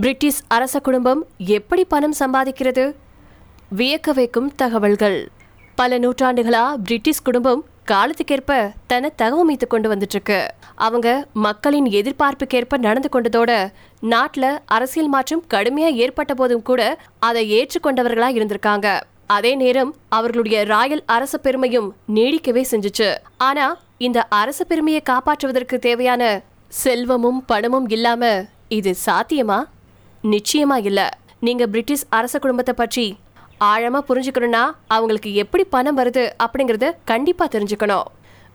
British அரச குடும்பம் எப்படி பணம் சம்பாதிக்கிறது? வியக்க வைக்கும் தகவல்கள். பல நூற்றாண்டுகளா பிரிட்டிஷ் குடும்பம் காலத்துக்கேற்ப தன்னை தகவமைத்து கொண்டு வந்துட்டு இருக்கு அவங்க மக்களின் எதிர்பார்ப்புக்கேற்ப நடந்து கொண்டதோட நாட்டில் அரசியல் மாற்றம் கடுமையா ஏற்பட்ட போதும் கூட அதை ஏற்றுக்கொண்டவர்களா இருந்திருக்காங்க. அதே நேரம் அவர்களுடைய ராயல் அரச பெருமையும் நீடிக்கவே செஞ்சுச்சு. ஆனா இந்த அரச பெருமையை காப்பாற்றுவதற்கு தேவையான செல்வமும் பணமும் இல்லாம இது சாத்தியமா? நிச்சயமா இல்ல. நீங்க பிரிட்டிஷ் அரச குடும்பத்தை பற்றி ஆழமா புரிஞ்சுக்கணும்னா அவங்களுக்கு எப்படி பணம் வருது அப்படிங்கறத கண்டிப்பா தெரிஞ்சுக்கணும்.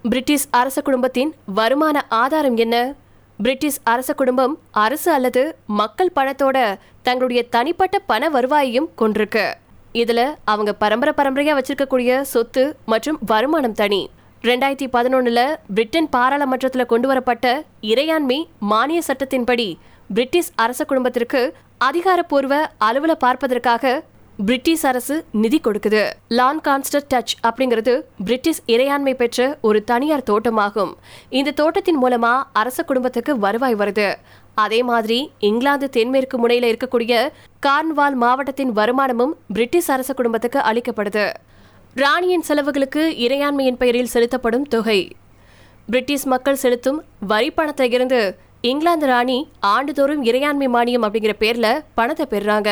பிரிட்டிஷ் அரச குடும்பத்தின் வருமான ஆதாரம் என்ன? பிரிட்டிஷ் அரச குடும்பம் அரசு அல்லது மக்கள் பணத்தோட தங்களுடைய தனிப்பட்ட பண வருவாயையும் கொண்டிருக்கு. இதுல அவங்க பரம்பரை பரம்பரையா வச்சிருக்கக்கூடிய சொத்து மற்றும் வருமானம் தனி. ரெண்டாயிரத்தி பதினொன்னுல பிரிட்டன் பாராளுமன்றத்துல கொண்டு வரப்பட்ட இறையாண்மை மானிய சட்டத்தின்படி பிரிட்டிஷ் அரச குடும்பத்திற்கு அதிகாரப்பூர்வ அலுவல பார்ப்பதற்காக பிரிட்டிஷ் அரசு நிதி கொடுக்குது. லான் கான்ஸ்டர் டச் அப்படிங்கிறது பிரிட்டிஷ் இறையாண்மை பெற்ற ஒரு தனியார் தோட்டமாகும். இந்த தோட்டத்தின் மூலமா அரச குடும்பத்துக்கு வருவாய் வருது. அதே மாதிரி இங்கிலாந்து தென்மேற்கு முனையில இருக்கக்கூடிய கார்ன்வால் மாவட்டத்தின் வருமானமும் பிரிட்டிஷ் அரச குடும்பத்துக்கு அளிக்கப்படுது. ராணியின் செலவுகளுக்கு இறையாண்மையின் பெயரில் செலுத்தப்படும் தொகை. பிரிட்டிஷ் மக்கள் செலுத்தும் வரி பணத்தை இருந்து இங்கிலாந்து ராணி ஆண்டுதோறும் இறையாண்மை மானியம் அப்படிங்கிற பேர்ல பணத்தை பெறுறாங்க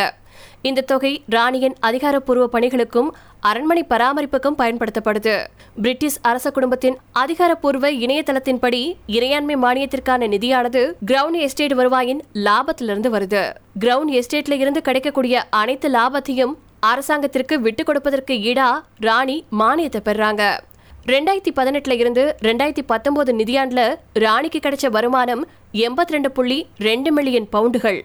இந்த தொகை ராணியின் அதிகாரப்பூர்வ பணிகளுக்கும் அரண்மனை பராமரிப்புக்கும் பயன்படுத்தப்படுது. பிரிட்டிஷ் அரச குடும்பத்தின் அதிகாரப்பூர்வ இணையதளத்தின்படி இறையாண்மை மானியத்திற்கான நிதியானது கிரவுண்ட் எஸ்டேட் வருவாயின் லாபத்திலிருந்து வருது. கிரவுண்ட் எஸ்டேட்ல இருந்து கிடைக்கக்கூடிய அனைத்து லாபத்தையும் அரசாங்கத்திற்கு விட்டு கொடுப்பதற்கு ஈடா ராணி மானியத்தை பெறாங்க. ரெண்டாயிரத்தி பதினெட்டுல இருந்து ரெண்டாயிரத்தி பத்தொன்பது நிதியாண்டுல ராணிக்கு கிடைச்ச வருமானம் எண்பத்தி ரெண்டு புள்ளி ரெண்டு மில்லியன் பவுண்டுகள்.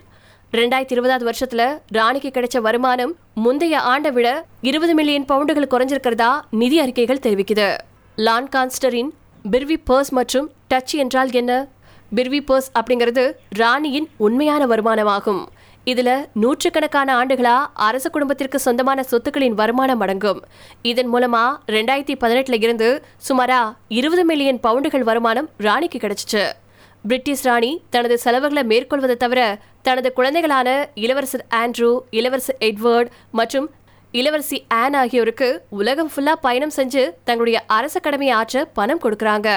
ரெண்டாயிரத்தி இருபதாவது வருஷத்துல ராணிக்கு கிடைச்ச வருமானம் முந்தைய ஆண்டை விட இருபது மில்லியன் பவுண்டுகள் குறைஞ்சிருக்கிறதா நிதி அறிக்கைகள் தெரிவிக்குது. லான் கான்ஸ்டரின் பிர்வி பர்ஸ் மற்றும் டச் என்றால் என்ன? பிர்வி பர்ஸ் அப்படிங்கிறது ராணியின் உண்மையான வருமானமாகும். இதுல நூற்றுக்கணக்கான ஆண்டுகளா அரச குடும்பத்திற்கு சொந்தமான சொத்துக்களின் வருமானம் அடங்கும். இதன் மூலமா ரெண்டாயிரத்தி பதினெட்டுல இருந்து சுமாரா இருபது மில்லியன் பவுண்டுகள் வருமானம் ராணிக்கு கிடைச்சிச்சு. பிரிட்டிஷ் ராணி தனது செலவுகளை மேற்கொள்வதை தவிர தனது குழந்தைகளான இளவரசர் ஆண்ட்ரூ இளவரசர் எட்வர்ட் மற்றும் இளவரசி ஆன் ஆகியோருக்கு உலகம் ஃபுல்லா பயணம் செஞ்சு தங்களுடைய அரச கடமையை ஆற்ற பணம் கொடுக்கறாங்க.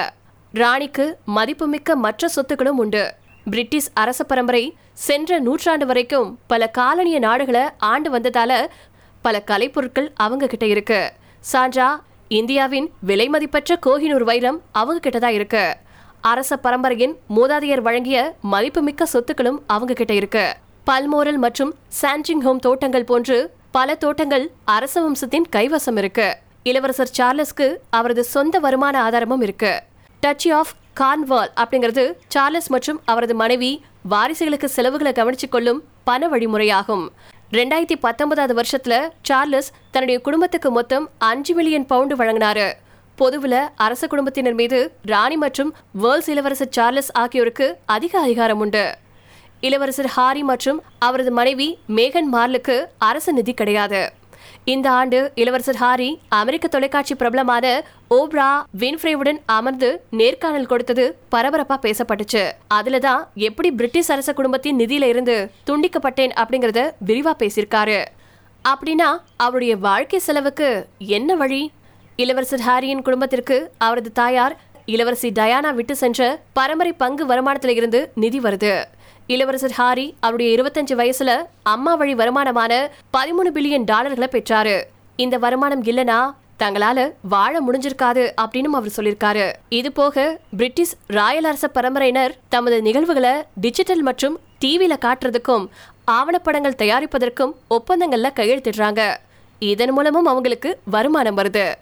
ராணிக்கு மதிப்புமிக்க மற்ற சொத்துக்களும் உண்டு. பிரிட்டிஷ் அரச பரம்பரை சென்ற நூற்றாண்டு வரைக்கும் பல காலனிய நாடுகளை ஆண்டு வந்ததால பல கலைப்பொருட்கள் அவங்க கிட்ட இருக்கு. சான்றா இந்தியாவின் விலை மதிப்பற்ற கோஹினூர் வைரம் அவங்க கிட்ட தான் இருக்கு. அரச பரம்பரையின் மூதாதையர் வழங்கிய மதிப்புமிக்க சொத்துக்களும் அவங்க கிட்ட இருக்கு. பல்மோரல் மற்றும் சான்ஜிங் ஹோம் தோட்டங்கள் போன்று பல தோட்டங்கள் அரச வம்சத்தின் கைவசம் இருக்கு. இளவரசர் சார்லஸ்க்கு அவரது சொந்த வருமான ஆதாரமும் இருக்கு. டச்சி ஆஃப் கார்ன்வால் அப்படிங்கிறது சார்லஸ் மற்றும் அவரது மனைவி வாரிசுகளுக்கு செலவுகளை கவனிச்சுக் கொள்ளும் பண வழிமுறையாகும். ரெண்டாயிரத்தி பத்தொன்பதாவது வருஷத்துல சார்லஸ் தன்னுடைய குடும்பத்துக்கு மொத்தம் அஞ்சு மில்லியன் பவுண்டு வழங்கினாரு. பொதுவில் அரச குடும்பத்தினர் மீது ராணி மற்றும் வேர்ல்ஸ் இளவரசர் சார்லஸ் ஆகியோருக்கு அதிக அதிகாரம் உண்டு. இளவரசர் ஹாரி மற்றும் அவரது மனைவி மேகன் மார்லுக்கு அரசு நிதி கிடையாது. இந்த ஆண்டு இளவரசர் ஹாரி அமெரிக்க தொலைக்காட்சி பிரபலமான ஓப்ரா வின்ஃப்ரேவுடன் அமர்ந்து நேர்காணல் கொடுத்தது பரபரப்பா பேசப்பட்டுச்சு. அதுலதான் எப்படி பிரிட்டிஷ் அரச குடும்பத்தின் நிதியில இருந்து துண்டிக்கப்பட்டேன் அப்படிங்கறத விரிவா பேசியிருக்காரு. அப்படின்னா அவருடைய வாழ்க்கை செலவுக்கு என்ன வழி? இளவரசர் ஹாரியின் குடும்பத்திற்கு அவரது தாயார் இளவரசி டயானா விட்டு சென்ற பரம்பரை பங்கு வருமானத்திலிருந்து நிதி வருது. இளவரசர் ஹாரி அவருடைய இருபத்தஞ்சு வயசுல அம்மா வழி வருமானமான பதிமூணு பில்லியன் டாலர்களை பெற்றாரு. இந்த வருமானம் இல்லனா தங்களால வாழ முடிஞ்சிருக்காது அப்படின்னு அவர் சொல்லியிருக்காரு இது போக பிரிட்டிஷ் ராயல் அரச பரம்பரையினர் தமது நிகழ்வுகளை டிஜிட்டல் மற்றும் டிவியில காட்டுறதுக்கும் ஆவணப்படங்கள் தயாரிப்பதற்கும் ஒப்பந்தங்கள்ல கையெழுத்திடுறாங்க. இதன் மூலமும் அவங்களுக்கு வருமானம் வருது.